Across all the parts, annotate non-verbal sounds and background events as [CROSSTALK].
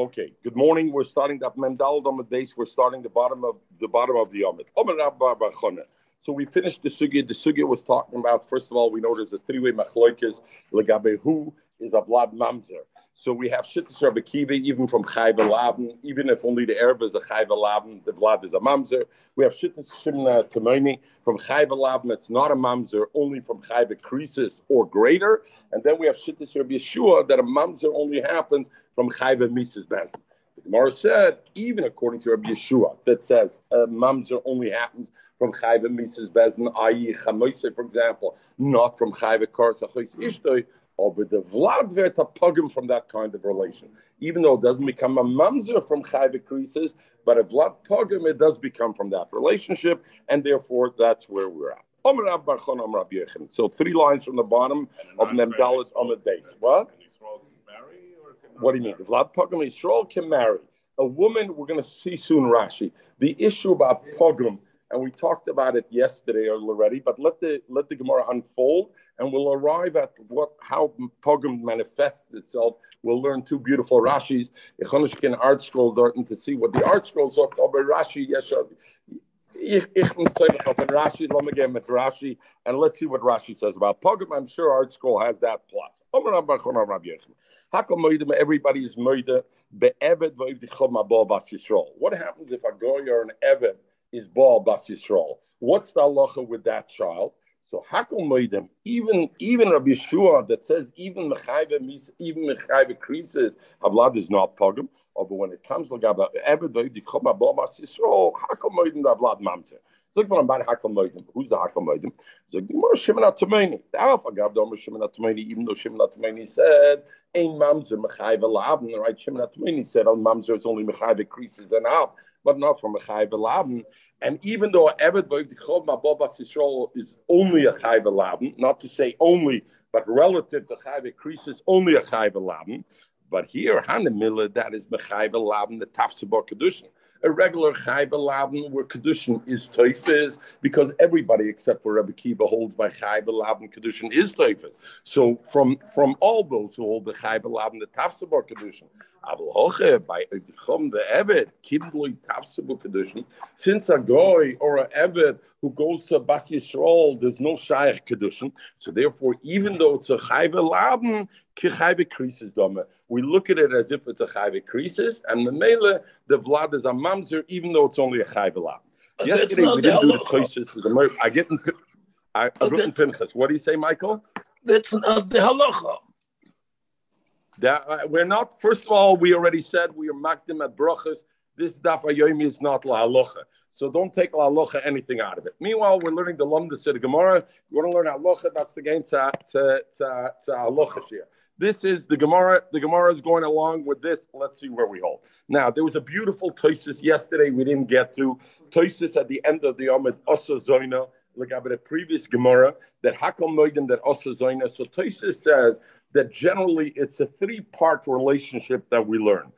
Okay. Good morning. We're starting Mendal on the base. We're starting the bottom of the bottom of the Yomit. So we finished the sugya. The sugya was talking about. First of all, we know there's a three-way machloikis legabe who is a blood mamzer. So we have Shittas Rabbi even from Chayva Laban, even if only the Arab is a Chayva Laban, the blood is a mamzer. We have Shittas Shimna Tamoni from Chayva Laban, it's not a mamzer, only from Chayva Krisis or greater. And then we have Shittas Rabbi Yeshua, that a mamzer only happens from Chayva Mises Bezdin. The Gemara said, even according to Rabbi Yeshua, that says a mamzer only happens from Chayva Mises Bezdin, i.e. Chamoise, for example, not from Chayva Karsa Ishtoi, over the Vlad a pugim from that kind of relation. Even though it doesn't become a mamzer from chayv creases, but a Vlad pugim, it does become from that relationship, and therefore that's where we're at. So three lines from the bottom of Nemdalit on the base. What? What do you mean? Vlad pugim Yisrael can marry a woman. We're going to see soon Rashi. The issue about pugim and we talked about it yesterday already. But let the let the Gemara unfold, and we'll arrive at what how pogum manifests itself. We'll learn two beautiful Rashi's, Echonishkin ArtScroll to see what the ArtScroll sagt. Aber Rashi, yes, auf Rashi. Let me get with Rashi, and let's see what Rashi says about pogum. I'm sure ArtScroll has that plus. Everybody is be'eved What happens if a goy or an eved is Baal Bas Yisrael. What's the halacha with that child? So Hakol Moedim, even even Rabbi Yeshua that says even Mechayve even Mechayve creases Havlad is not pogum. But when it comes to Gaba Ebedoy the Choma Baal Bas Yisrael Hakol Moedim the Havlad Mamzer. Zog man about Hakol Moedim. Who's the Hakol Moedim? Zog the Mor Shimon Atameni. Darauf Agav Domer Shimon Atameni. Even though Shimon Atameni said Ein Mamzer Mechayve Laben. Right? Shimon Atameni said on Mamzer it's only Mechayve creases and out but not from a chayv. And even though Evet Chov Mabobas Yisrael is only a chayv laden, not to say only, but relative to chayv creases only a chayv laden. But here, Hanamila, that is Mechayv laden, the Tafsibor Kedushin a regular Chayva Laden where Kedushin is Teufis, because everybody except for Rebbe Kiva holds by Chayva Laden Kedushin is Teufis. So from from all those who hold the Chayva Laden, the Tafsabor Kedushin, Hoche, by Chum the Evet, Kibblui Tafsabor Kedushin, since a Goy or a Evet who goes to Bas Yisrael, there's no Shaykh Kedushin. So therefore, even though it's a Chayva Laden, Kichayve Krisis Dome. We look at it as if it's a Chayve Krisis, and the Mele, the Vlad is a Mamzer, even though it's only a Chayve Lab. Yesterday we didn't do the choices. I get in, I, I wrote in Pinchas. What do you say, Michael? That's not the halacha. That, uh, we're not, first of all, we already said we are makdim at brachas. This daf ayomi is not la halacha. So don't take la halacha anything out of it. Meanwhile, we're learning the of the Gemara. You want to learn halacha, that's the game halacha here. This is the Gemara. The Gemara is going along with this. Let's see where we hold. Now, there was a beautiful Toisus yesterday we didn't get to. Toisus at the end of the Amid Osa Zoina. Look at the previous Gemara that Hakal Moidim that Osa Zoina. So Toisus says that generally it's a three part relationship that we learn.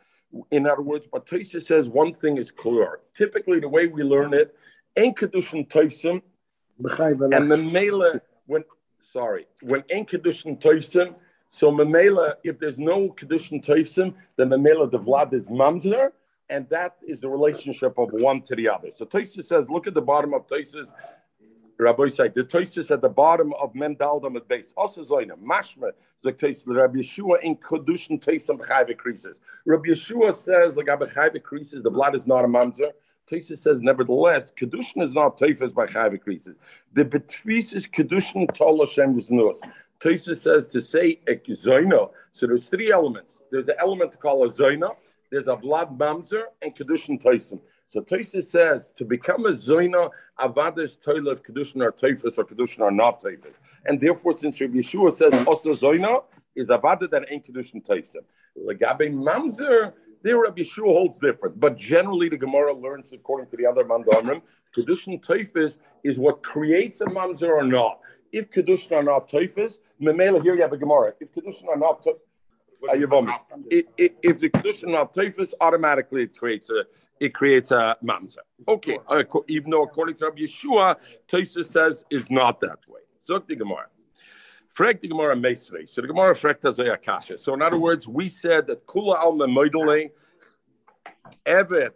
In other words, but Toisus says one thing is clear. Typically, the way we learn it, En Kedushin Toisim, and the Mela, when, sorry, when En Kedushin Toisim, so Mamela, if there's no Kedushin Toifsim, then Mamela the Vlad is Mamzer, and that is the relationship of one to the other. So Toisus says, look at the bottom of Toisus. Rabbi said the Toisus at the bottom of Mendaldam at base. Also Zoina, Mashma, Rabbi Yeshua in Kedushin Toifsim Chayve creases. Rabbi Yeshua says, like Abba Chayve creases, the blood is not a Mamzer. Toisus says, nevertheless, Kedushin is not Toifas by Chayve creases. The Betvis is Kedushin Tol Hashem Yisnus. Tosa says to say a zoina. So there's three elements. There's an element to call a zoina. There's a blood mamzer and kedushin toisim. So Tosa says to become a zoina, avadas toilev kedushin or toifus or kedushin or not toifus. And therefore, since Rabbi Yeshua says also zoina is avada that ain't kedushin toisim. Legabe mamzer. There, Rabbi Yeshua holds different, but generally the Gemara learns according to the other mandamrim, kedushin toifus is what creates a mamzer or not. If kedushin are not toifus, Memela, here you have a Gemara. If Kedushin are not uh, if, if the Kedushin of Teifus, automatically it creates a it creates a mamzer. Okay, uh, even though according to Rabbi Yeshua, Teifus says is not that way. So the Gemara. Frek the Gemara Mesre. So the Gemara frekt as a akasha. So in other words, we said that Kula al Memoidele, Evet,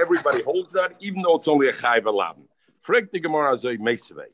Everybody holds that, even though it's only a chayv alav. Frek the Gemara a mesve.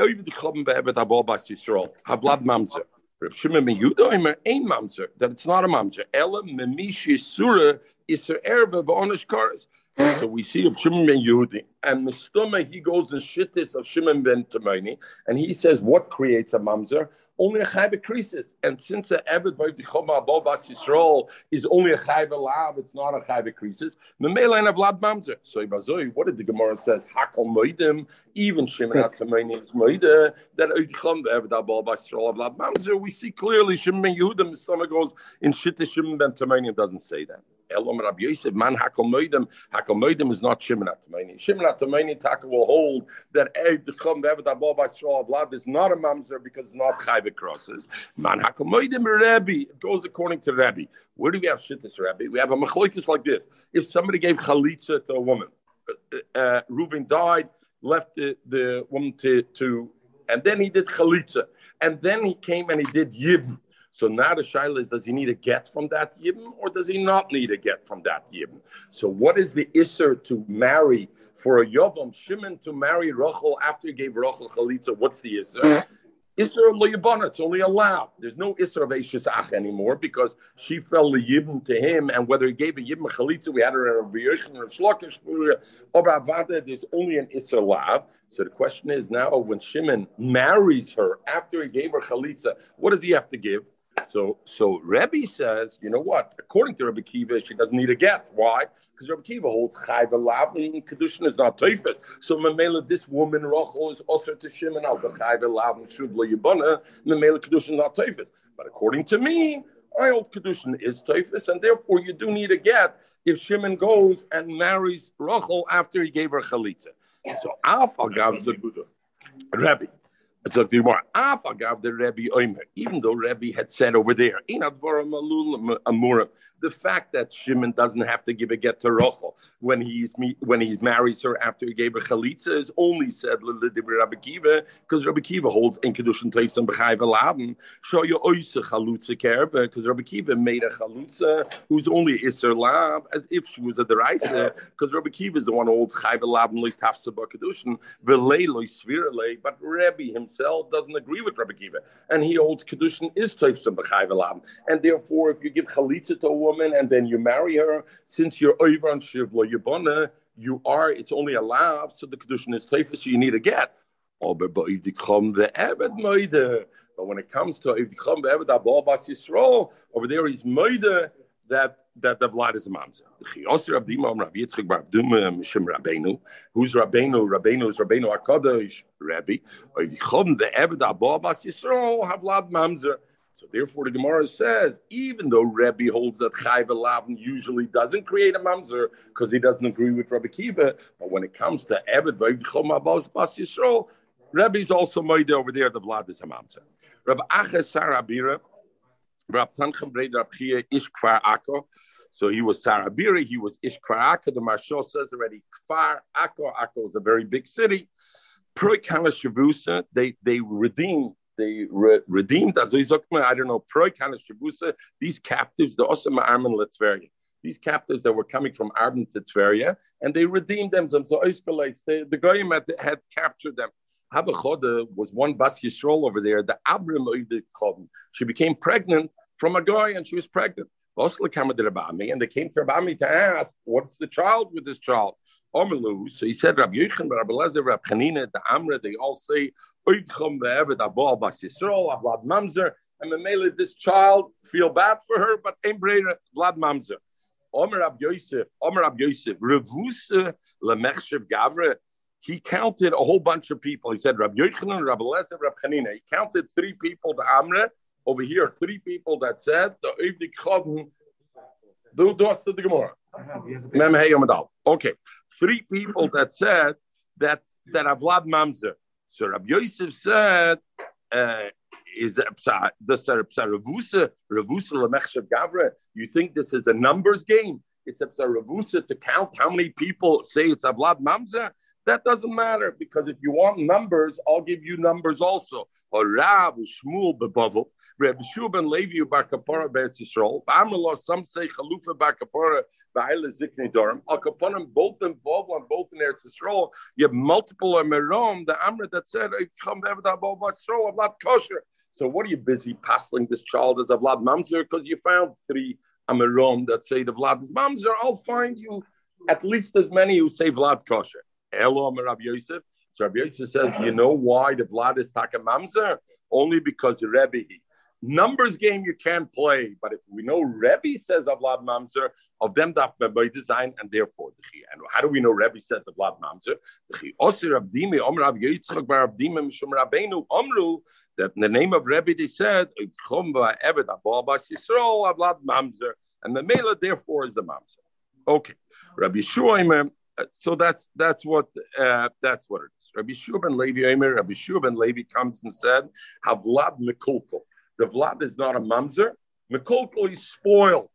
Over the chum be'evet abol bas Yisrael. Havlad mamzer. Reb Shimon ben Yehuda Omer ein mamzer. That it's not a mamzer. Ela memish yisura iser erbe v'onish karas. So we see of Shimon ben Yehudi, and Mistuma, he goes in shittis of Shimon ben Tamani, and he says, what creates a mamzer? Only a chayve creases. And since the Ebed by the Choma Bas Yisrael is only a chayve lav, it's not a chayve creases. Memela and a vlad mamzer. So Ibazoi, what did the Gemara says? Hakal moidim, even Shimon Tamani is moide, that Chom the Ebed Bas Yisrael vlad mamzer. We see clearly Shimon ben Yehuda, Mistuma goes in shittis Shimon ben Tamani, doesn't say that. Elom Rabbi Yosef, man hakol moedim is not Shimon Atamani. Shimon Atamani Taka will hold that Bevet Abol by Straw Blood is not a mamzer because it's not chayve crosses. Man hakol moedim Rebbe. It goes according to Rebbe. Where do we have shittis Rebbe? We have a machloikis like this. If somebody gave chalitza to a woman, uh, uh, Reuben died, left the, the woman to, to, and then he did chalitza, and then he came and he did yibn. So now the shaila is, does he need a get from that yibum or does he not need a get from that yibum? So what is the isser to marry for a yovam Shimon to marry Rachel after he gave Rachel chalitza? What's the isser? [CLEARS THROAT] Isser of it's only allowed. There's no Isser of Eishis Ach anymore because she fell the Yibn to him, and whether he gave a Yibn Chalitza, we had her in a V'yoshin or Shlokish, or Avada, there's only an Isser Lav. So the question is now, when Shimon marries her after he gave her Chalitza, what does he have to give? So, so Rebbe says, you know what? According to Rebbe Kiva, she doesn't need a get. Why? Because Rebbe Kiva holds chayv lavin and kedushin is not teifes. So Mamela, this woman Rachel is also to Shimon al the chayv lavin shubla yibana. Mamela kedushin is not teifes. But according to me, I hold kedushin is teifes, and therefore you do need a get if Shimon goes and marries Rachel after he gave her chalitza. So Alpha Gav Rebbe. So the Rebbe Oimer, even though Rebbe had said over there, the fact that Shimon doesn't have to give a get to Rachel when he's when he marries her after he gave her chalitza is only said Rabbi Kiva because Rabbi Kiva holds in kedushin teifs and b'chayv aladen show you oise chalutza kerbe because Rabbi Kiva made a chalutza who's only iser lab as if she was a deraisa because Rabbi Kiva is the one who holds chayv aladen like tafsa kedushin v'lei loy but Rabbi himself doesn't agree with Rabbi Kiva and he holds kedushin is teifs and b'chayv and therefore if you give chalitza to a woman and then you marry her, since you're over on Shivla Yabana, you are, it's only allowed, so the condition is safe, so you need a get. Oh, but when it comes to over there he's Moide that that the vlad is a Rabbi Rabbeinu, who's Rabbeinu? Rabbeinu is Rabbeinu Hakadosh Rabbi. The Eved Abal Bas Yisrael have vlad mamzer. So therefore, the Gemara says, even though Rebbe holds that Chayv Lavin usually doesn't create a mamzer because he doesn't agree with Rabbi Kiva, but when it comes to Eved Bas Yisrael, Rebbe is also made over there. The Vlad is a mamzer. Rabbi Aches Sarabira, Rabbi Ish Kfar Akko. So he was Sarabira, he was Ish Kfar Akko. The Marshal says already Kfar Akko. Akko is a very big city. Pro Shavusa, they they redeemed they re- redeemed, I don't know, these captives, the Osama Armin Litveria, these captives that were coming from Arden to Tveria, and they redeemed them. So the, the Goyim had, had captured them. Habachoda was one Bas Yisrael over there, the Abram She became pregnant from a guy, and she was pregnant. And they came to Rabami to ask, what's the child with this child? So he said, Rabbi Yechon, Rabbi Lezer, Rabbi Chanina, the Amra, they all say, ah, Vlad Mamzer, and Mamela, this child, feel bad for her, but ain't Vlad Mamzer. Omer Rabbi Yosef, Omer Rabbi Yosef, Revusa lemechshev gavre, he counted a whole bunch of people. He said, Rabbi Yochanan, Rabbi Lezer, Rabbi Chanina. He counted three people, the Amra, over here, three people that said, the Chodn, do, do us the Gemara. Okay three people that said that that Avlad Mamzer. So Rabbi Yosef said, uh, is the Ravusa Ravusa Gavra? You think this is a numbers game? It's a Ravusa to count how many people say it's Avlad Mamzer. That doesn't matter because if you want numbers, I'll give you numbers also. Oh, Rav Shmuel bebavel, Reb Shua ben Levi bar kapara be'etz Yisrael. Ba'amrullah, some say chalufa bar kapara ba'ile zikni dorim. Al kaponim both involved and both in Eretz Yisrael. You have multiple merom. The Amr that said, "Come ever da bo Yisrael not kosher." So what are you busy passing this child as a Vlad Mamzer? Because you found three Amirom that say the Vlad is Mamzer. I'll find you at least as many who say Vlad kosher. Elo Rabbi Yosef. So Rabbi Yosef says, you know why the Vlad is Taka Mamzer? Only because the Rebbe Numbers game you can't play, but if we know Rebbe says Vlad Mamzer, of them that by design, and therefore the And how do we know Rebbe said the Vlad Mamzer? The Osir Abdimi, Omer Ab Yitzchak Bar Abdimi, Mishum Rabbeinu, Omru, that in the name of Rebbe they said, Chumba Evet Abba Yisrael, Vlad Mamzer, and the Mela therefore is the Mamzer. Okay. Rabbi uh, so that's that's what uh, that's what it is. Rabbi Shua ben Levi Omer, Rabbi Shua ben Levi comes and said, Havlad Mikulkul. The Vlad is not a mamzer. Mikolkol is spoiled.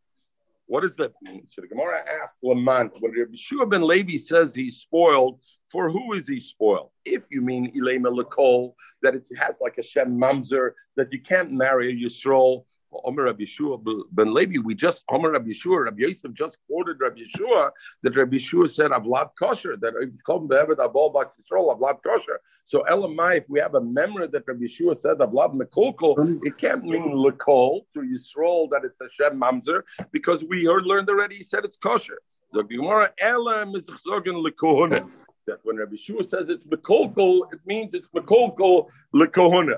What does that mean? So the Gemara asked Laman, when Rabbi Shua ben Levi says he's spoiled, for who is he spoiled? If you mean Ilema Lakol, that it has like a Shem Mamzer, that you can't marry a Yisrael, Omer Rabbi Yeshua ben Levi, we just Omer Rabbi Yeshua, Rabbi Yosef just quoted Rabbi Yeshua that Rabbi Yeshua said Avlad kosher that come be'eved abol bas Yisrael Avlad kosher. So Elamai, if we have a memory that Rabbi Yeshua said Avlad mekulkul, it can't mean lekol to Yisrael that it's a Shem mamzer because we heard learned already. He said it's kosher. So Gemara Elam is lekohuna. That when Rabbi Yeshua says it's mekulkul, it means it's mekulkul lekohuna.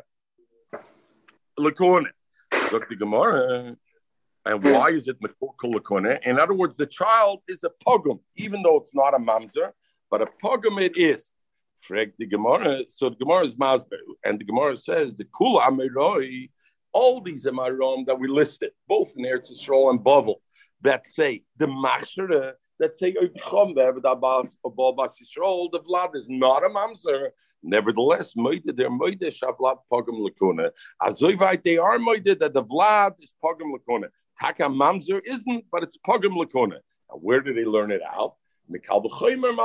Lekohuna. Look the Gemara. And why is it In other words, the child is a pogum, even though it's not a mamzer, but a pogum it is. The Gemara. So the Gemara is Masber. And the Gemara says the Kula Amiroi, all these Amarom that we listed, both in Eretz Yisrael and Bavel, that say the Machshara, that say the Vlad is not a mamzer, Nevertheless, they're moide shavlad pogam lakuna. Azoivite they are moide that the vlad is pogam lakuna. Taka mamzer isn't, but it's pogam lakuna. Now, where did they learn it out? Mikal b'choymer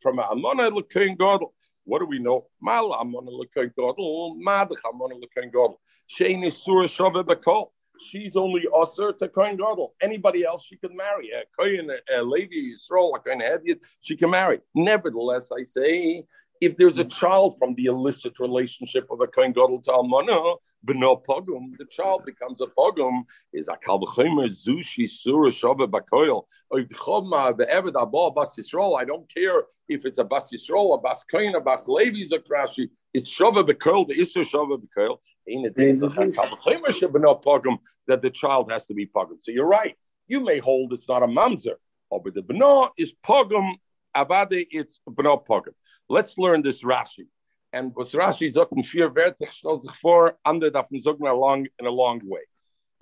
from amona lekain gadol. What do we know? Mal amona lekain gadol, madach amona lekain gadol. Shein is surah shava b'kol. She's only usher to Kohen Gadol. Anybody else she could marry. A Kohen, a Levi, Yisrael, a Kohen Hediot, she can marry. Nevertheless, I say if there's a mm-hmm. child from the illicit relationship of a Kohen Gadol to Almana, beno pogum, the child becomes a pogum. Is a kalvachimer zushi sura shava bakoil oivchoma be'eved abba bas Yisrael. I don't care if it's a bas Yisrael, a bas Kohen, a bas Levi, zakrashi. It's shava bakoil, the isur shava bakoil. Ain't it beno pogum that the child has to be pogum? So you're right. You may hold it's not a mamzer, but the beno is pogum. Avade, it's beno pogum. Let's learn this Rashi. And was Rashi sagt in vier Werte, stellt sich vor, andere davon sagen along in a long way.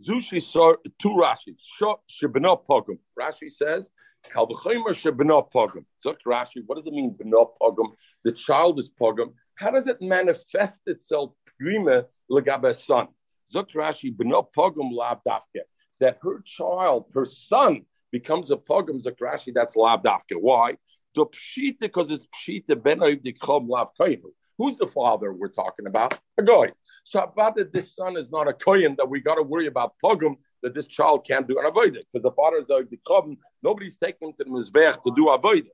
Zushi saw two Rashis. Shebeno pogum. Rashi says, Kalvachomer shebeno pogum. Zok Rashi, what does it mean, beno pogum? The child is pogum. How does it manifest itself, prima legabe son? Zok Rashi, beno pogum dafke. That her child, her son, becomes a pogum, Zok Rashi, that's lav dafke. Why? The pshita, because it's pshita ben lav. Who's the father we're talking about? A guy. So about that this son is not a kohen that we got to worry about pogum that this child can't do an avoid it because the father is a dichom. Nobody's taking him to the mizbech to do avoid it.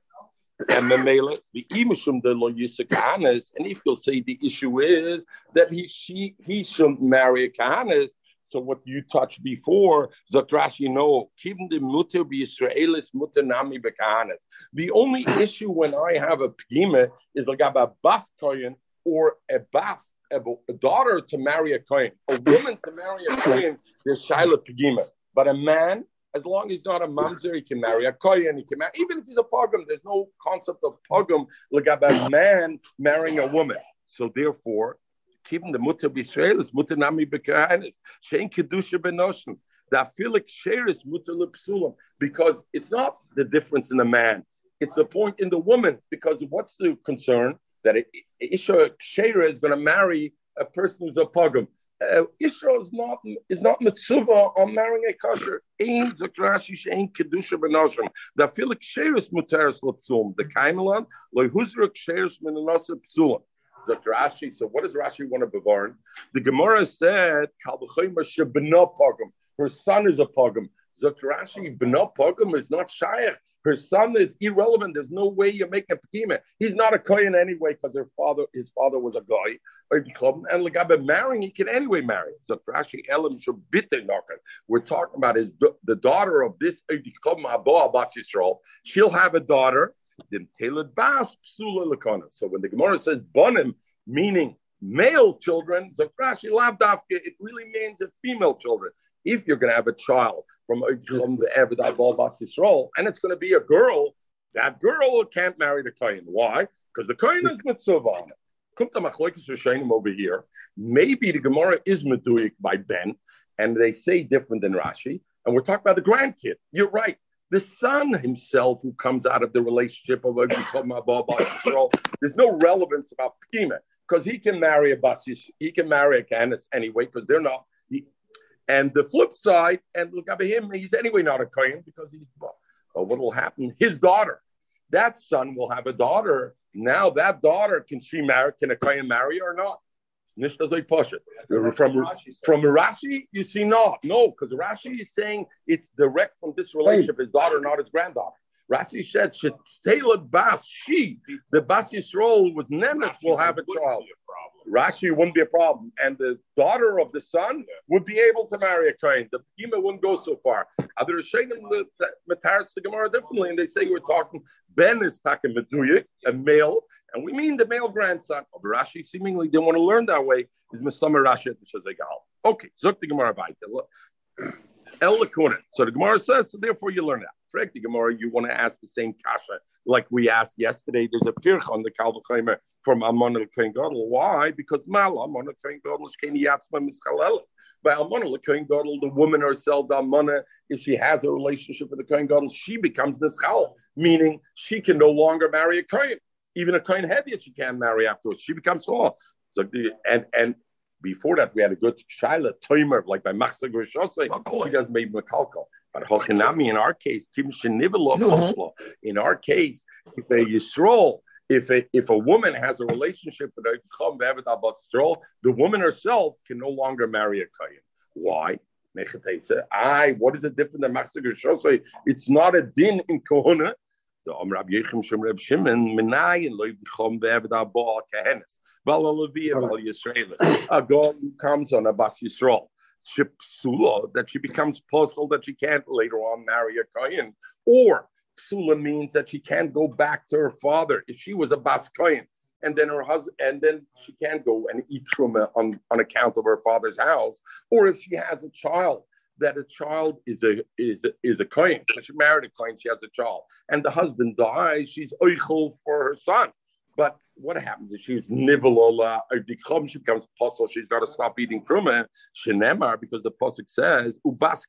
And the mele, the imishum de lo yisakahanas, and if you'll say the issue is that he she he shouldn't marry a kahanas, so what you touched before, Zatrashi, no, keeping the mutter be Israelis mutter nami bekahanes. The only issue when I have a pgime is like a bas kohen or a bas a daughter to marry a kohen, a woman to marry a kohen. There's shaila pgime, but a man. As long as he's not a mamzer, he can marry a kohen. He can marry, even if he's a pogum. There's no concept of pogum like a man marrying a woman. So therefore, keeping the mutter b'Israel is mutter nami b'kahanis. Shein kedusha benoshim. The afilik sheris mutter lepsulam because it's not the difference in the man. It's the point in the woman because what's the concern that Isha Shera is going to marry a person who's a pogum. uh, Israel is not is not mitzvah on marrying a kosher. Ein zakrashi shein kedusha benoshim. Da filik sheres muteres lotzum. The kaimelan loy huzruk sheres menanasa psulam. Zakrashi. So what does Rashi want to bevarn? The Gemara said. Her son is a pogum. Zakrashi b'no pogum is not shaykh. Her son is irrelevant. There's no way you make a pekima. He's not a kohen anyway because her father, his father was a guy. And Lagabe marrying, he can anyway marry. So Rashi Elam We're talking about his the daughter of this Abbas Yisrael. She'll have a daughter. So when the Gemara says Bonim, meaning male children, Zakrashi Lavdafka, it really means a female children. If you're going to have a child from, from the Eved Abal Bas Yisrael, and it's going to be a girl, that girl can't marry the Kohen. Why? Because the Kohen is mitzvah on it. over here. Maybe the Gemara is meduik by Ben, and they say different than Rashi. And we're talking about the grandkid. You're right. The son himself, who comes out of the relationship of there's no relevance about Pima because he can marry a Basis, he can marry a Canis anyway because they're not. He, and the flip side, and look up at him, he's anyway not a Kohen because he's. Well, what will happen? His daughter, that son will have a daughter. Now that daughter, can she marry? Can a Kohen marry or not? From, from Rashi, you see not. No, because Rashi is saying it's direct from this relationship, his daughter, not his granddaughter. Rashi said, Shetela Bas, she, the Bas Yisrael was Nemes, will have a child. Rashi wouldn't be a problem. And the daughter of the son would be able to marry a Kohen. The Pima wouldn't go so far. Other Shaykhim Mataris the Gemara differently, and they say we're talking Ben is talking Meduyik, a male, and we mean the male grandson of Rashi. Seemingly didn't want to learn that way. Is Mustama Rashi at the Okay, Zuk the Gemara [CLEARS THROAT] El So the Gemara says, so therefore you learn that. Frank the Gemara, you want to ask the same kasha like we asked yesterday. There's a pirch on the Kalvachaimer from Amon el Gadol. Why? Because Mal Amon el Kohen Gadol is Keni Yatzma Mischalelis. By Amon el Kohen Gadol, the woman herself, the Amona, if she has a relationship with the Kohen Gadol, she becomes Nischal, meaning she can no longer marry a Kohen. Even a Kohen Heviat she can't marry afterwards. She becomes Salah. So and and before that, we had a good Shaila Toimer, like by Gershosei. She doesn't make Makalkal. But Hochinami, in our case, Kim no. in our case, if a Yisrael, if a, if a woman has a relationship with a Chum the woman herself can no longer marry a Kayan. Why? I, what is it different than Gershosei? It's not a din in Kohuna. The Rab Yechim Abba Kehenes. Val Val. A God comes on a Bas Yisrael psula, that she becomes postal, that she can't later on marry a Kayan. Or psula means that she can't go back to her father if she was a Bas Kayan. And then her husband, and then she can't go and eat truma on, on account of her father's house. Or if she has a child, that a child is a is a, is a kohen. She married a kohen, she has a child, and the husband dies. She's oichel for her son. But what happens if she's nivelola or dichom, she becomes apostle, she's got to stop eating kruma, shenemar, because the pasuk says, ubas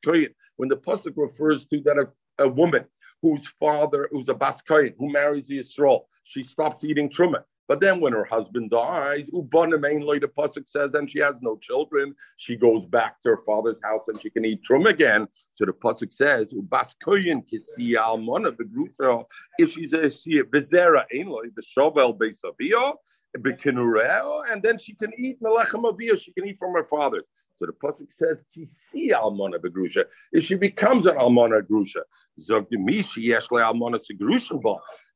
when the pasuk refers to that a, a woman whose father, who's a bas who marries the Yisrael, she stops eating truma. But then when her husband dies, Ubanamein the Pasuk says, and she has no children, she goes back to her father's house and she can eat trum again. So the Pasuk says, if she's a vizera ainloi, the shovel beisavio, and then she can eat melechem avia, she can eat from her father. So the pasuk says, "Kisi almona begrusha." If she becomes an almona grusha, zogdimishi yeshle almona segrusha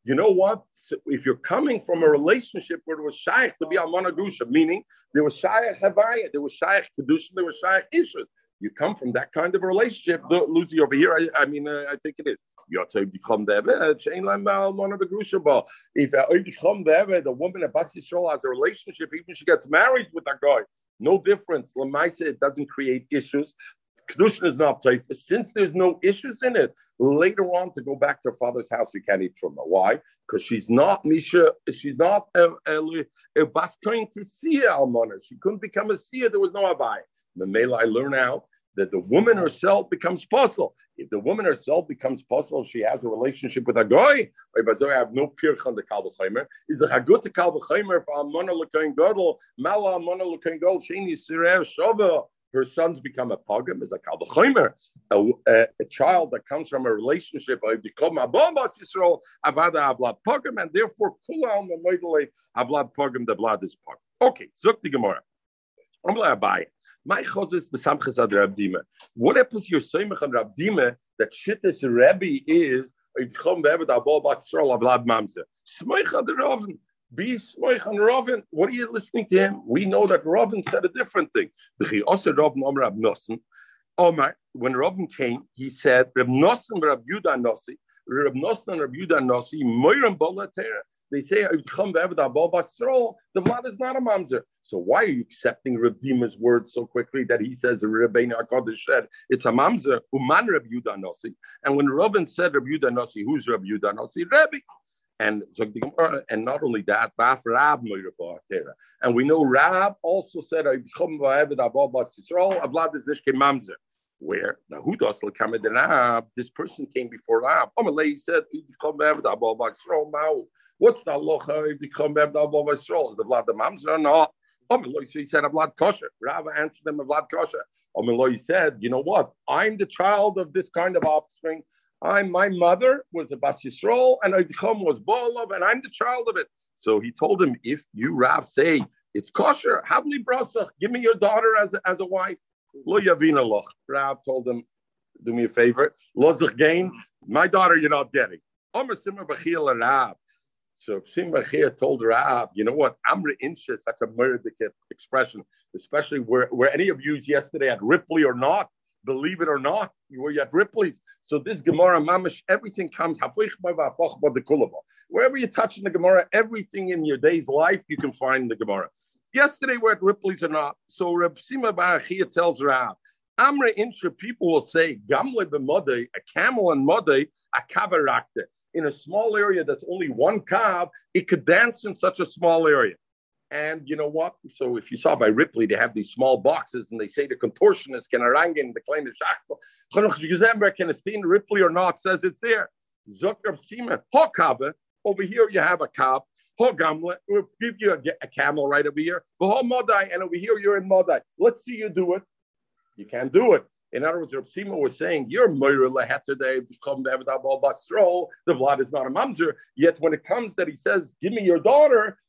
you know what? If you're coming from a relationship where there was shaykh to be almana grusha, meaning there was shaykh havaya, there was shaykh kedusha, there was shaykh ishus. You come from that kind of a relationship. Lucy over here, I, I mean, uh, I think it is. Uh, uh, if uh, the woman at Bas Yisrael has a relationship, even she gets married with that guy, no difference. Lamaisa, it doesn't create issues. Kedushin is not safe. Since there's no issues in it, later on to go back to her father's house, you can't eat truma. Why? Because she's not Misha, she's not a, a, a Baskoin to see Almana. She couldn't become a seer, there was no Abai. The male I learn out that the woman herself becomes puzzle. If the woman herself becomes puzzle, she has a relationship with a guy. I have no pirch on the kalvachaymer. Is a hagut to kalvachaymer for amona lekain gadol, mala amona lekain gadol, sheni sirer shava. Her sons become a pogum, is a kalvachaymer, a, a child that comes from a relationship. I become a bombas Yisrael, avada avlad pogum, and therefore kula on the moidele avlad pogum, the blood is pogum. Okay, zuk the gemara. Going to my chozis besamches ad Rabdima. What happens your soimach on Rabdima that shittis Rebbe is abol basrol avlad mamze. Smoich ad Ravin. Be smoich on Ravin. What are you listening to him? We know that Ravin said a different thing. The also Ravin Omer Rab Nosson. Omar, when Ravin came, he said, Rab Nosson Rab Yudah Nossi, Rab Nosson and Rab Yudah Nossi, Moiram Bola They say, the blood is not a mamzer. So why are you accepting Redeemer's words so quickly that he says Rebbeinu Hakadosh said it's a mamzer uman Reb Yudah Nasi? And when Robin said Reb Yudah Nasi, who's Reb Yudah Nasi? Rebbe. And so the Gemara, and not only that, Baf Rab and we know Rab also said blood is nishke mamzer. Where the hudas Rab, this person came before Rab. Oh, he said What's the locha if you come back to Abu Is the blood the mamzer or not? Oh, so said a kosher. Rava answered him a kosher. Oh, he said, you know what? I'm the child of this kind of offspring. I'm my mother was a Bas Yisrael and Oidchom was Bolov, and I'm the child of it. So he told him, if you Rav say it's kosher, Havli Brasach, give me your daughter as a, as a wife. Lo Yavina Loch. Rav told him, do me a favor. Lozach gain, my daughter you're not getting. Omer Simmer Bachil Rav. So Simba here told Rav, you know what? Amra Insha is such a murder expression, especially where, where any of you yesterday at Ripley or not, believe it or not, you were at Ripley's. So this Gemara, Mamish, everything comes, wherever you touch in the Gemara, everything in your day's life, you can find the Gemara. Yesterday we're at Ripley's or not. So Reb Sima Barachia tells Rav, Amra Insha, people will say, Gamle b'modei, a camel and modei, a kabarakte in a small area that's only one cob, it could dance in such a small area. And you know what? So if you saw by Ripley, they have these small boxes and they say the contortionist can arrange arrangen the kleine Schachtel. Can it Ripley or not? Says it's there. Zucker Sima, Hokabe. Over here you have a cob. Hogamle, we'll give you a, a, camel right over here. Modai, and over here you're in Modai. Let's see you do it. You can't do it. In other words, Rav Sima was saying, "You're Moira leheter come. The vlad is not a mamzer. Yet when it comes that he says, "Give me your daughter,"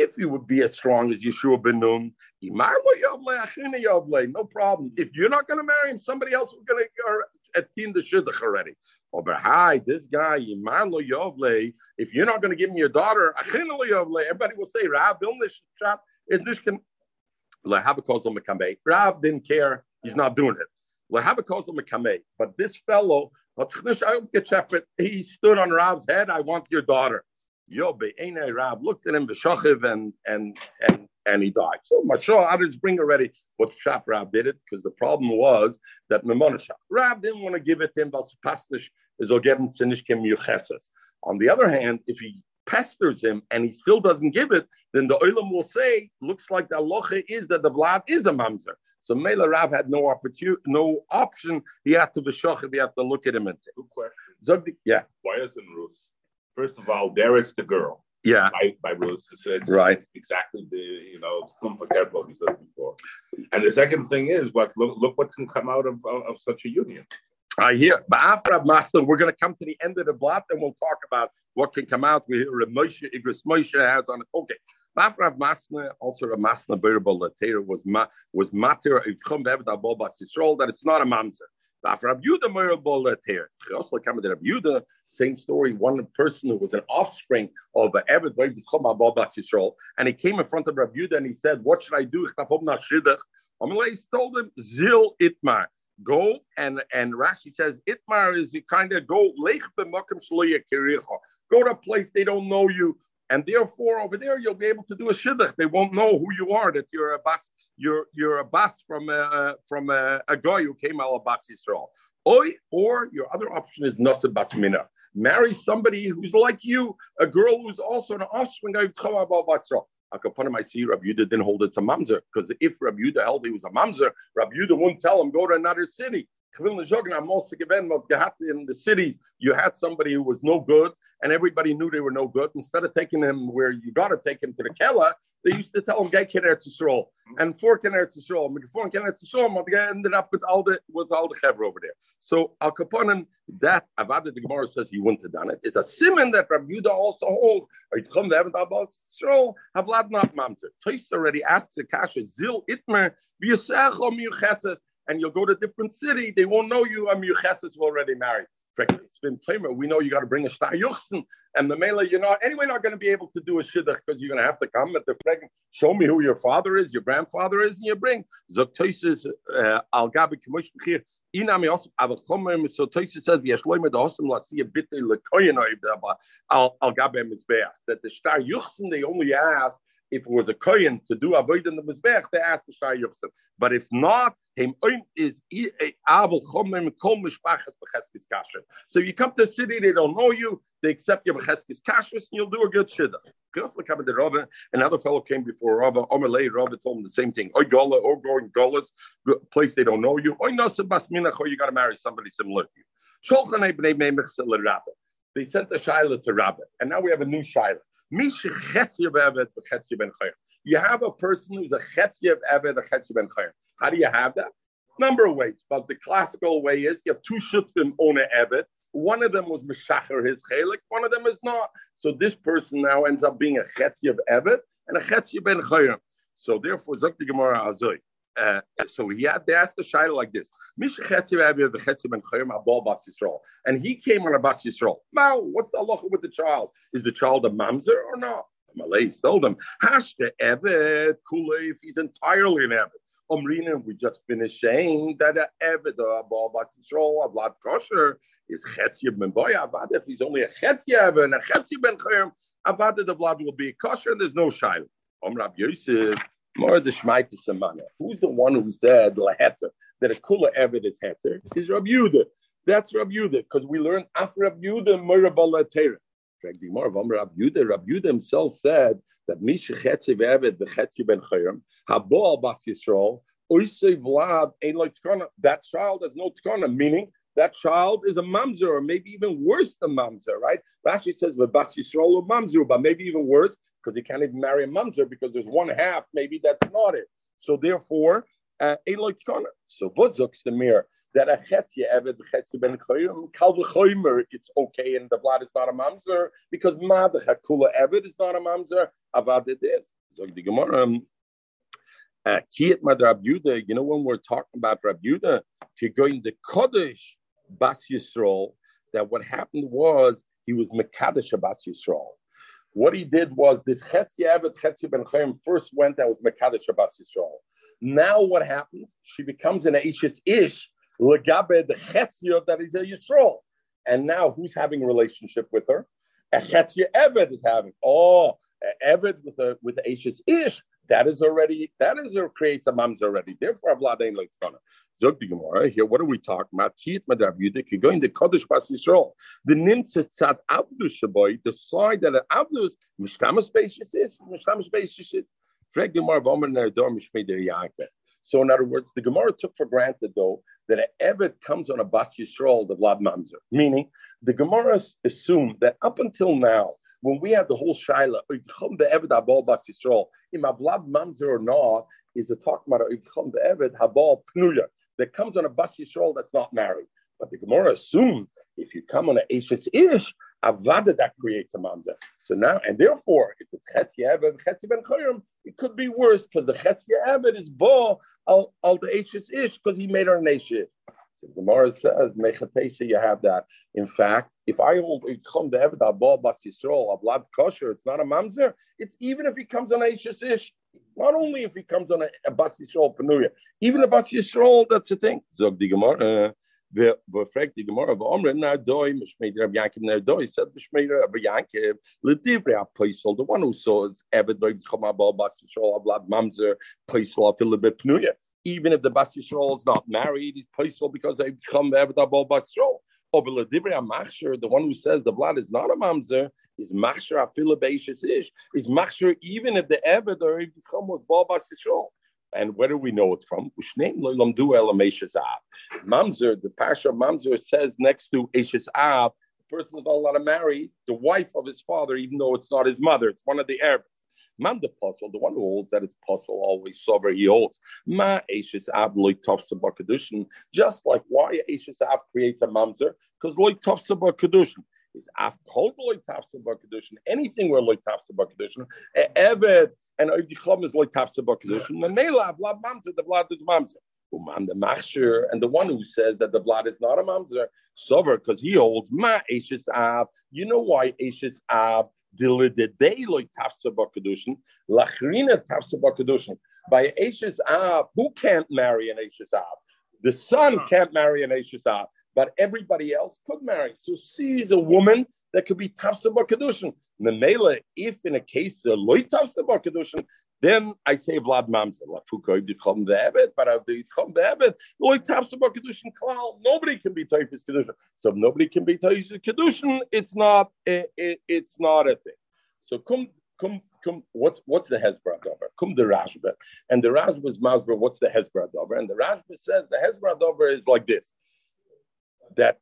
if you would be as strong as Yeshua ben Nun, no problem. If you're not going to marry him, somebody else is going to attend the shidduch already. Oh, Over hi, this guy, if you're not going to give me your daughter, everybody will say, Rav, is didn't care. He's not doing it. But this fellow he stood on Rav's head. I want your daughter. Yobe, Rav looked at him, Beshachiv, and and and and he died. So Mashal others bring already what Shap Rav did it because the problem was that Mamonashah Rav didn't want to give it to him, but Pastish is Ogevin Sinishkim Yucheses. On the other hand, if he pesters him and he still doesn't give it, then the Olam will say, looks like the aloha is that the Vlad is a mamzer. So Mela Rav had no opportunity, no option. He had to be shochid. He had to look at him and say, question. Yeah. Why isn't Ruth? First of all, there is the girl. Yeah. By, by Ruth. It's, it's right. Exactly the, you know, it's what we said before. And the second thing is, what look, look what can come out of, of, of such a union. I hear. But after Master, we're going to come to the end of the blot and we'll talk about what can come out. We hear Moshe, Igris Moshe has on it. Okay. Rav Masna, also a Masna Birbal Latera was ma, was matir Chum Bevet Abol Bas Yisrael that it's not a mamzer. Same story. One person who was an offspring of Yisrael, and he came in front of Rav Yuda and he said, "What should I do?" He told him, "Zil Itmar." go and and Rashi says Itmar is you kind of go lech Go to a place they don't know you, and therefore over there you'll be able to do a shidduch. They won't know who you are. That you're a bas. You're you're a bas from a from a, a guy who came out of Bas Yisrael. Or, or your other option is Nasa Basmina. Marry somebody who's like you, a girl who's also an offspring of Chama Basra. Akapanim, I see Rabbi Yudah didn't hold it to mamzer because if Rabbi Yudah held he was a mamzer, Rabbi Yudah wouldn't tell him go to another city in the cities, you had somebody who was no good, and everybody knew they were no good. Instead of taking him where you got to take him to the Kela, they used to tell him, "Get Ken mm-hmm. Eretz Yisrael," and four Ken Eretz Yisrael. And four Ken Eretz Yisrael, they ended up with all the with all the chevra over there. So Al Kaponim, that Avad the Gemara says he wouldn't have done it. Is a simon that Rabbi Yudah also hold. Or you come to Evan Abbas Yisrael, Havlad not mamzer. Toist already asks the kasha zil itmer v'yasech o miyucheses and you'll go to a different city, they won't know you. I'm your Yuchesis already married. It's been We know you got to bring a star yuchsen, and the mela you're not anyway not going to be able to do a shidduch because you're going to have to come at the frag. Show me who your father is, your grandfather is, and you bring zoktoises uh, al gabi kemush b'chir. Inami also aval chomer so toises says v'yashloim the hosam la see a bit lekoyenoy al al gabi mizbeach that the star yuchsen they only ask if it was a kohen to do avoid in the mizbech, they asked the shtar yuchsen. But if not, him is eh, abel chomem kol mishpachas becheskis kasher. So you come to a city, they don't know you, they accept your becheskis kasher, and you'll do a good shidduch. Another fellow came before Rabba. Omerlei Rabba told him the same thing. Oy gola, or going golas, place they don't know you. Oy nasa bas minach, you got to marry somebody similar to you. They sent the Shiloh to Rabbi, and now we have a new Shiloh. You have a person who's a chetzi of Eved, a chetzi ben chayim. How do you have that? Number of ways, but the classical way is you have two shutim on an Eved. One of them was Meshacher his chelik, one of them is not. So this person now ends up being a chetzi of Eved and a chetzi ben chayim. So therefore, Zakti Gemara Azoy. Uh, so he had to ask the shaila like this: and he came on a bas yisrael. Now, what's the halacha with the child? Is the child a mamzer or not? Malay told him, Hashta Evet Kule, if he's entirely an Evet. Omrina, we just finished saying that a Evet, a Bas Yisrael, a Vlad Kosher, is Chetzia ben Boy Avad. If he's only a Chetzia and a Chetzia ben Chayim, Avad, the Vlad will be kosher, and there's no Shaila. Om Rab Yosef, more the Shmaita Samana. Who's the one who said Laheter, that a Kula Evet is Heter? Is Rab Yudah. That's Rab Yudah, because we learn after Rab Yudah, Mirabal Tera. Rab Yudah, Rab Yudah himself said that Misha Chetzi Ve'eved V'Chetzi Ben Chayim, Habo Bas Yisrael, Oisei Vlad Ein Lo Tkana. That child has no Tkana, meaning that child is a mamzer, or maybe even worse than mamzer, right? Rashi says Bas Yisrael mamzer, but maybe even worse because he can't even marry a mamzer because there's one half maybe that's not it. So therefore, uh, so v'zuks the mirror that a chetzia eved chetzia ben choyim kal v'choymer it's okay and the blood is not a mamzer because ma the chakula eved is not a mamzer avad it is. So the Gemara. Um, uh, Kiyat Rab Yuda, you know, when we're talking about Rab Yuda, to go in the Kodesh Bas Yisrael, that what happened was he was Mekadesh Bas Yisrael. What he did was this Chetzi Evet Chetzi Ben Chaim first went that was Mekadesh Bas Yisrael. Now what happens? She becomes an Aishis Ish legabe the that is a Yisrael. And now who's having a relationship with her? A chetzia Eved is having. Oh, Eved with a with Ashes Ish. That is already that is or creates a mamz already. Therefore, Vlad ain't like Tana. Zog the Gemara here. What are we talking about? Kiet Madav Yudik. You go in the Kodesh Bas Yisrael. The Nimtzat Tzad Abdu Shaboy. The side that Abdu is Mishkama spacious is Mishkama spacious is. Frag Gemara Vomer Nerdor Mishmei Der Yaakov. So, in other words, the Gemara took for granted, though, that an Evet comes on a Bas Yisrael, the Vlad Mamzer. Meaning, the Gemara assumed that up until now, when we have the whole Shaila, Vlad Mamzer or not, is a talk about Habal Pnuya that comes on a Bas Yisrael that's not married. But the Gemara assumed if you come on an Ashes Ish, Avada that creates a mamzer. So now, and therefore, if it's Chetzi Eved, Chetzi Ben Chayim, it could be worse because the Chetzi Eved is Bo al, al the Ashes Ish because he made her an Ashes. So Gemara says, Mechatesa, you have that. In fact, if I hold come to Eved Abal Bas Yisrael, a blood kosher, it's not a mamzer. It's even if he comes on a Ish. Not only if he comes on a, a Bas Yisrael Panuya, even a Bas Yisrael, that's the thing. Zog the Gemara. Uh, ופרקט די גמור ואומר נרדוי משמעית רב ינקב נרדוי said משמעית רב ינקב לדברי הפויסל the one who saws ever דוי חמה בו בס ישרול הבלad ממזר פויסל אפילו בפנויה even if the Bas Yisrael is not married, he's peaceful because they come there with Abol Bas Yisrael. The one who says the blood is not a mamzer is machshir afila beishes ish is machshir even if the eved or become was bal bas yisrael. And where do we know it from? Mamzer, the Pasha Mamzer says next to Eshes Av, the person is not allowed to marry the wife of his father, even though it's not his mother, it's one of the Arabs. Man the puzzle, the one who holds that it's puzzle always sober, he holds. Ma Eshes Av loy kedushin. Just like why Eshes Av creates a mamzer, because loy tofsa kedushin is af told loy tofsa kedushin. Anything where loy tofsa kedushin, eved and Oidichom is loy tofsa kedushin. The mela blood mamzer, the blood is mamzer. Uman the machshir, and the one who says that the blood is not a mamzer, sober, because he holds ma Eshes Av. You know why Eshes Av Dilidedei tafsa b'kedushin, lachrina tafsa. By Ashes Av, who can't marry an Ashes Av? The son can't marry an Ashes Av, but everybody else could marry. So she's a woman that could be tafsa. Memela, if in a case the loy tafsa b'kedushin, then I say Vlad Mamza. Lafuka Yichom Ve'ebet, but of the Ve'ebet, Loy Tafsaba Kedushin Klal, nobody can be Taifis Kedushin. So if nobody can be Taifis Kedushin, it's not, it, it, it's not a thing. So come, come, come, what's, what's the Hezbollah Dover? Come the Rashba. And the Rashba is Masber, what's the Hezbollah Dover? And the Rashba says the Hezbollah Dover is like this, that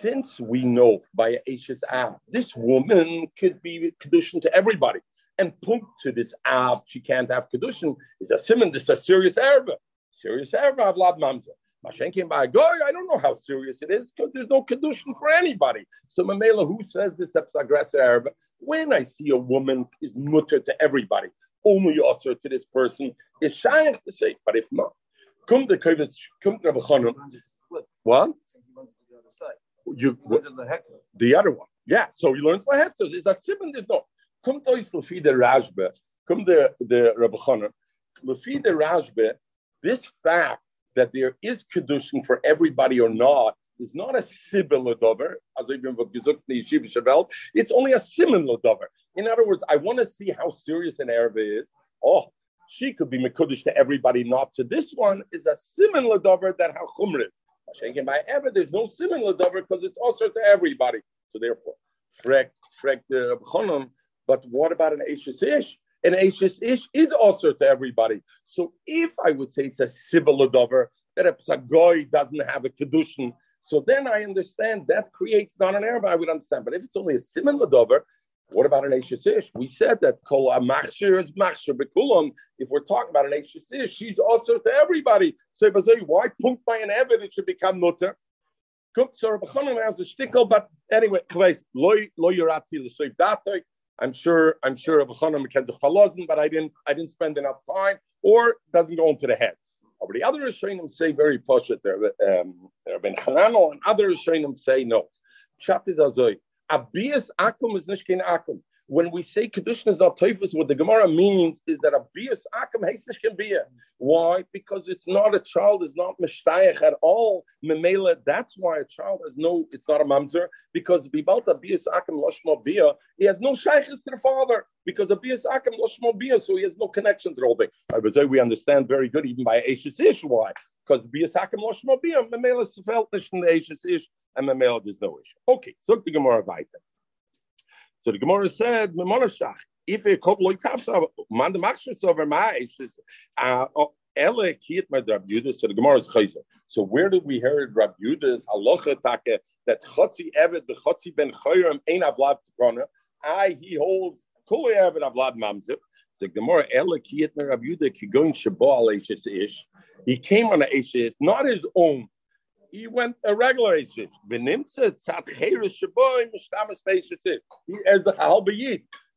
since we know by Ashes Ab, this woman could be Kedushin to everybody and point to this ab, she can't have kedushin, is a simon. This is a serious error. Serious error of lad mamza. Mashen came by goy. I don't know how serious it is because there's no kedushin for anybody. So Mamela, who says this aggressive error? When I see a woman is mutter to everybody, only also to this person is shy to say. But if not, come to Kovitz, come to Rabbi What? You, the other one. Yeah, so he learns lahetzos. It's a simon. There's no kommt euch lefi der Rashbe, kommt der, der Rabbi Chanan, lefi this fact that there is Kedushin for everybody or not is not a similar dover, as it's only a similar dover. In other words, I want to see how serious an Arab is. Oh, she could be Mekudish to everybody, not to this one, is a similar dover that how chumrit. By ever, there's no similar dover because it's also to everybody. So therefore, frek, frek the Chanan, but what about an Ashes Ish? An Ashes Ish is also to everybody. So if I would say it's a civil dover, that a Psagoy doesn't have a Kedushin, so then I understand that creates not an Arab, I would understand. But if it's only a similar dover, what about an Ashes Ish? We said that Kol Machshir is Machshir Bekulam. If we're talking about an Ashes Ish, she's also to everybody. So i say why punk by an Evid it should become Mutter? So Rabbi has a shtickle, but anyway, lo yorati l'soif datoy. I'm sure I'm sure Rabbi Chanan Falazin, but I didn't I didn't spend enough time, or doesn't go into the head. But the other Rishonim say very poshut there. Um, Ben Hanano and other Rishonim say no. Pshat is. Abias akum is nishkin akum when we say Kedushin is not Teufus, what the Gemara means is that a bias akam heisnish can be. Why? Because it's not a child, is not mishtayach at all. Memela, that's why a child has no, it's not a mamzer, because bibalta bias akam loshmo bia, he has no shaykhis to the father, because a bias akam loshmo bia, so he has no connection to the whole thing. I would say we understand very good, even by Ashes Ish, why? Because bias akam loshmo bia, memela is felt in the Ashes Ish, and memela there's no issue. Okay, so the Gemara weiter. So the Gemara said, Memonashach, if it called loy tafsa, man the machshus over my uh Ele kiyat my Rab Yudah. So the Gemara is chayzer. So where did we hear Rab Yudah's halacha that chotzi evet the chotzi ben chayram ein avlad tikona? I he holds kol evet avlad mamzip. So the Gemara Ele kiyat my Rab Yudah kigoin shabo ish. He came on a ish, not his own he went a regular Eish. Benimtza tzat cheres shaboy mishtamas He is the chal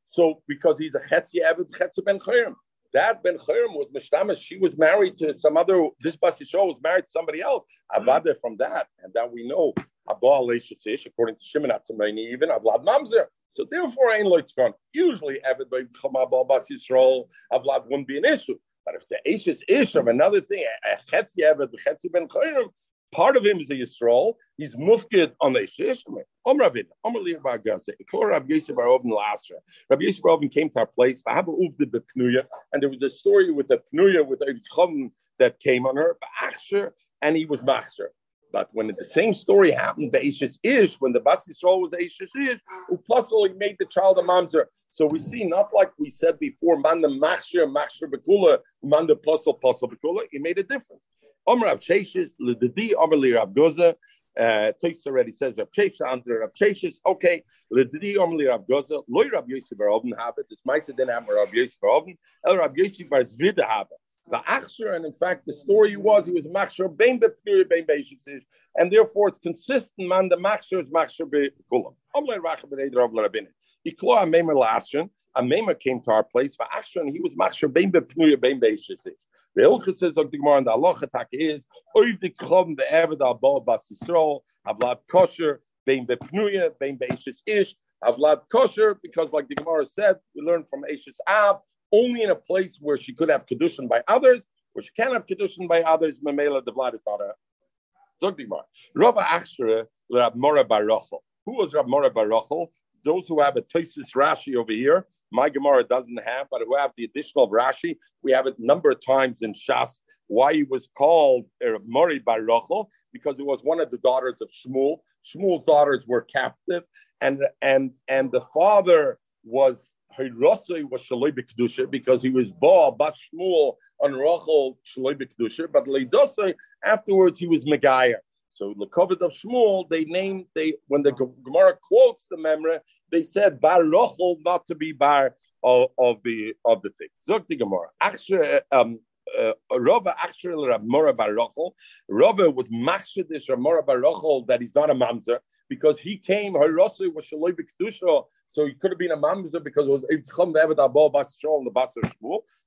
So because he's a chetzi avid chetzi ben chayim. that Ben Chayrim was Mishtamash. She was married to some other, this Bas Yisrael was married to somebody else. Mm-hmm. Avada from that. And that we know, Abba Aleshasish, according to Shimon HaTimni, even Avlad Mamzer. So therefore, ain't like Usually, everybody come Abba Bas Yisrael, Avlad wouldn't be an issue. But if the Ish is of another thing, a Chetzi Evet, the Chetzi Ben Chayrim, part of him is a Yisrael. He's mufkid on the Ish. Om Ravin, Om Alir Bar Gaza, Ikor Rav Yosef Bar Obin Lasra. Rav Yosef Bar came to our place, Vahaba Uvde Bepnuya, and there was a story with a Pnuya with a Chum that came on her, Ba'achsher, and he was Machsher. But when the same story happened, the Ashes Ish, when the Bas Yisrael was Ashes Ish, Upasul, he made the child a Mamzer. So we see, not like we said before, man the Machsher, Machsher Bekula, man the Puzzle, Puzzle Bekula, he made a difference. Omer Rav Sheshes, Lididi, Omer Li Rav Goza, uh, Toys already says Rav Sheshes, under Rav Sheshes, okay, Lididi, Omer Li Rav Goza, Loy Rav Yosef Bar Oben have it, this Maisa didn't have Rav Yosef Bar Oben, El Rav Yosef Bar Zvida have it. The Achsher, and in fact, the story was he was Machsher Bein Bepnir Bein Beishish, and therefore it's consistent, man. The Machsher is Machsher Bekulam. Omle Rachab B'Neder Of L'Rabbinim. Iklo Amemer Lashon, Amemer came to our place for Achsher, and he was Machsher Bein Bepnir Bein Beishish. The Ilcha says of the Gemara and the Allah attack is Oiv the Chom the Eved Abba Bas Yisrael Havlad Kosher Bein Bepnuya Bein Beishish Ish Havlad Kosher because like the Gemara said, we learned from Ashes Ab only in a place where she could have kedushin by others, where she can't have kedushin by others. Mamela the blood is not a zogdigmar. Rabba Achshra Rab Mora Barachel. Who was Rab Mora Barachel? Those who have a Tosis Rashi over here. My Gemara doesn't have, but we have the additional Rashi, we have it a number of times in Shas. Why he was called Rab Mori Barachel? Because it was one of the daughters of Shmuel. Shmuel's daughters were captive, and and and the father was Hirosei was Shaloi Kedusha because he was Ba Bas Shmuel on Rachel Shaloi Kedusha, but Leidosei afterwards he was Megaya. So the covet of Shmuel, they named they when the Gemara quotes the memory, they said Bar Rachel not to be Bar of, of the of the thing. Zog the Gemara. Actually, um, uh, Rava actually Ramora Barochel. Rava was machshedish Ramora Barochel that he's not a mamzer because he came. Harosu was shaloi b'kedusha so he could have been a mamzer because it was the.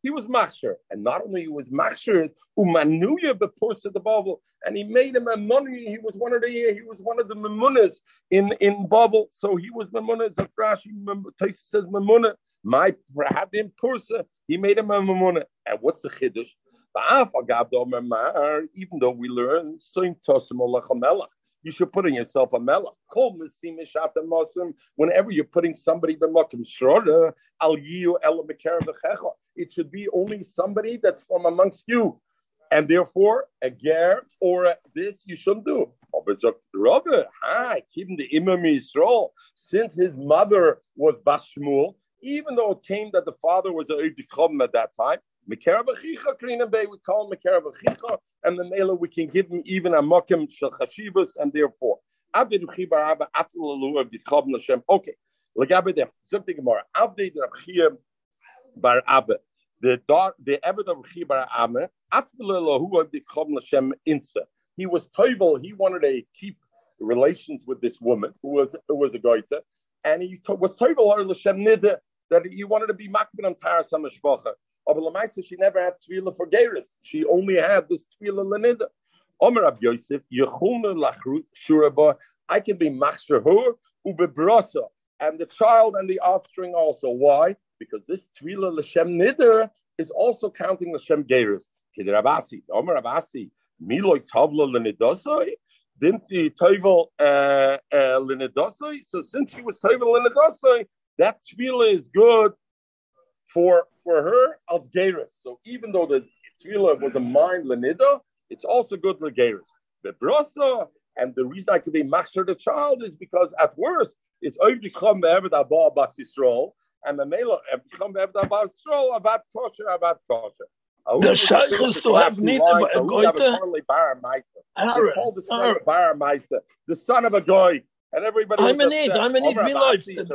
He was machsher, and not only he was machsher, umanuya bepursa the Babel, and he made him a money. He was one of the he was one of the memunas in in Babel. So he was memuna. Zafrashi Taisa says memuna. My had him pursa. He made him a memuna. And what's the chiddush? Even though we learn, you should put in yourself a melech. Whenever you're putting somebody b'makim shroda, It should be only somebody that's from amongst you, and therefore a ger or a, this you shouldn't do. Oh, Rabbi, hi, keeping the imam Yisrael, since his mother was Bashmul, even though it came that the father was a at that time, Mekara b'chicha krina bay, we call him Mekara b'chicha, and the Mela we can give him even a mokim Shachashivas, and therefore, abba of the. Okay, bar abba. The the Ebed of Chibar Atzvelu of the. He was toivel. He wanted to keep relations with this woman who was who was a goita, and he was toivel that he wanted to be makbin on Taras HaMishpacha. But she never had tefillah for Geras. She only had this tefillah lenida. Omer Ab Yosef, Yechulna lachru shuraba. I can be machsher her ubebrasa, and the child and the offspring also. Why? Because this tefillah l'shem nidr is also counting l'shem Geras. Keder Abasi, Omer Abasi, Miloi tavla lenidosoi. Didn't uh, uh, lenidosoi? So since she was toivel lenidosoi, that tefillah is good for for her als geirus. So even though the tefillah was a mind lenida, it's also good legeirus. The brasa, and the reason I could be master the child is because at worst it's oivdicham be'eved abba bas yisrael, and the mela eh, evdicham be'eved abba yisrael about kosher about kosher. The sheikh is to have neither but a goiter. The son of a goy. And everybody I'm in it. I'm in it. Village. Said,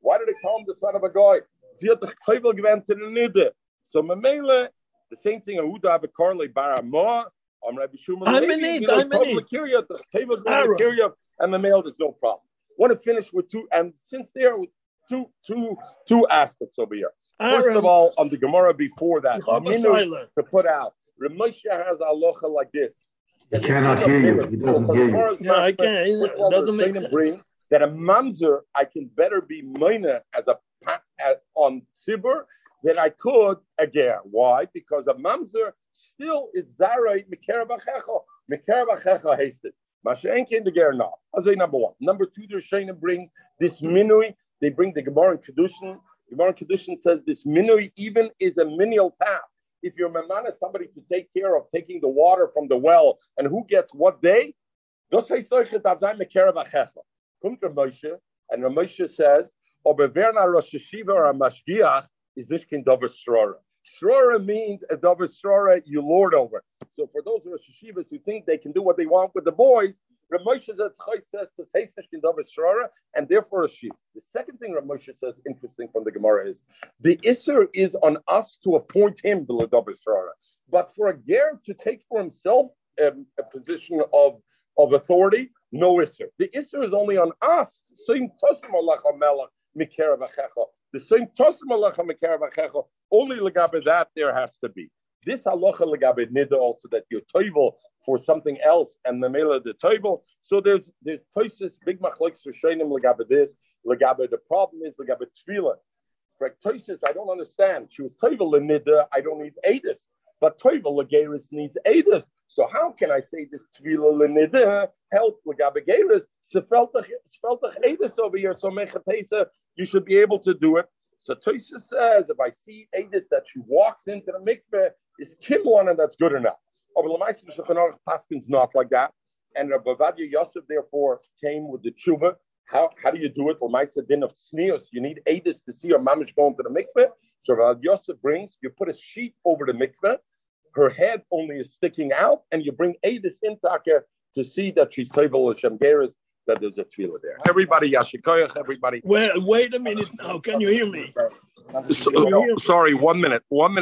Why did they call him the son of a guy? Sie hat doch Teufel gewähnt in der Nide. So Memele, the same thing, Ahuda have a Karli Bara I'm Rabbi Shuman. I'm in it. I'm in it. The Teufel Kiryat, and Memele, there's no problem. want to finish with two, and since there, two, two, two aspects over here. First Aaron, of all, on the Gemara before that, Ich hab a minui Shaila. to put out. Ramosha has aloha like this. He cannot hear you. He doesn't hear you. Yeah, I can't. First of all, It doesn't make sense. bring that a mamzer I can better be mina as a as, on sibur than I could a ger. Why? Because a mamzer still is zaray mikerabachecho mikerabachecho hasted. Mashenkin the ger now. That's number one. Number two, the to bring this minui. They bring the Gemara in Kedushin. Gemara in Kedushin says this minui even is a menial task. If you're mamana somebody to take care of taking the water from the well, and who gets what day, Das heißt solche da sein mit Kerem Achecha. Kommt der Moshe, and the Moshe says, aber na Rosh Hashiva or a Mashgiach is this kind of a. Srora means a Dover Srora you lord over. So for those Rosh Hashivas who think they can do what they want with the boys, Rav Moshe says, "Chai says to say such kind of a and therefore a sheep. The second thing Rav Moshe says, interesting from the Gemara, is the Isser is on us to appoint him the Srora. But for a Ger to take for himself um, a position of of authority, no Isser. The Isser is only on us. The same Tosim. Only Legabe that there has to be. This halacha legabe nida also that you're toivel for something else and the mela the toivel. So there's there's places big machlokes for shaynim legabe this legabe. The problem is legabe tefillah. For Toises, I don't understand. She was toivel nida. I don't need edis, but toivel legeris needs edis. So how can I say this tefillah lenida help legabegeris? Sfeltach edis over here. So mechatesa, you should be able to do it. So Toisa says, if I see edis that she walks into the mikveh, is kimwan and that's good enough. Oh, over Lamaisa Shulchan Aruch Paskin's not like that. And Rav Ovadia Yosef therefore came with the tshuva. How, how do you do it? Lamaisa din of sneos. You need edis to see your mamish going to the mikveh. So Rabbi Yosef brings, you put a sheet over the mikveh her head only is sticking out, and you bring Adis Intaka to see that she's Toivel Hashem Geras, that there's a tefillah there. Everybody, Yashikoyach, everybody. Wait, wait a minute now. Can you hear me? So- sorry, one minute. One minute.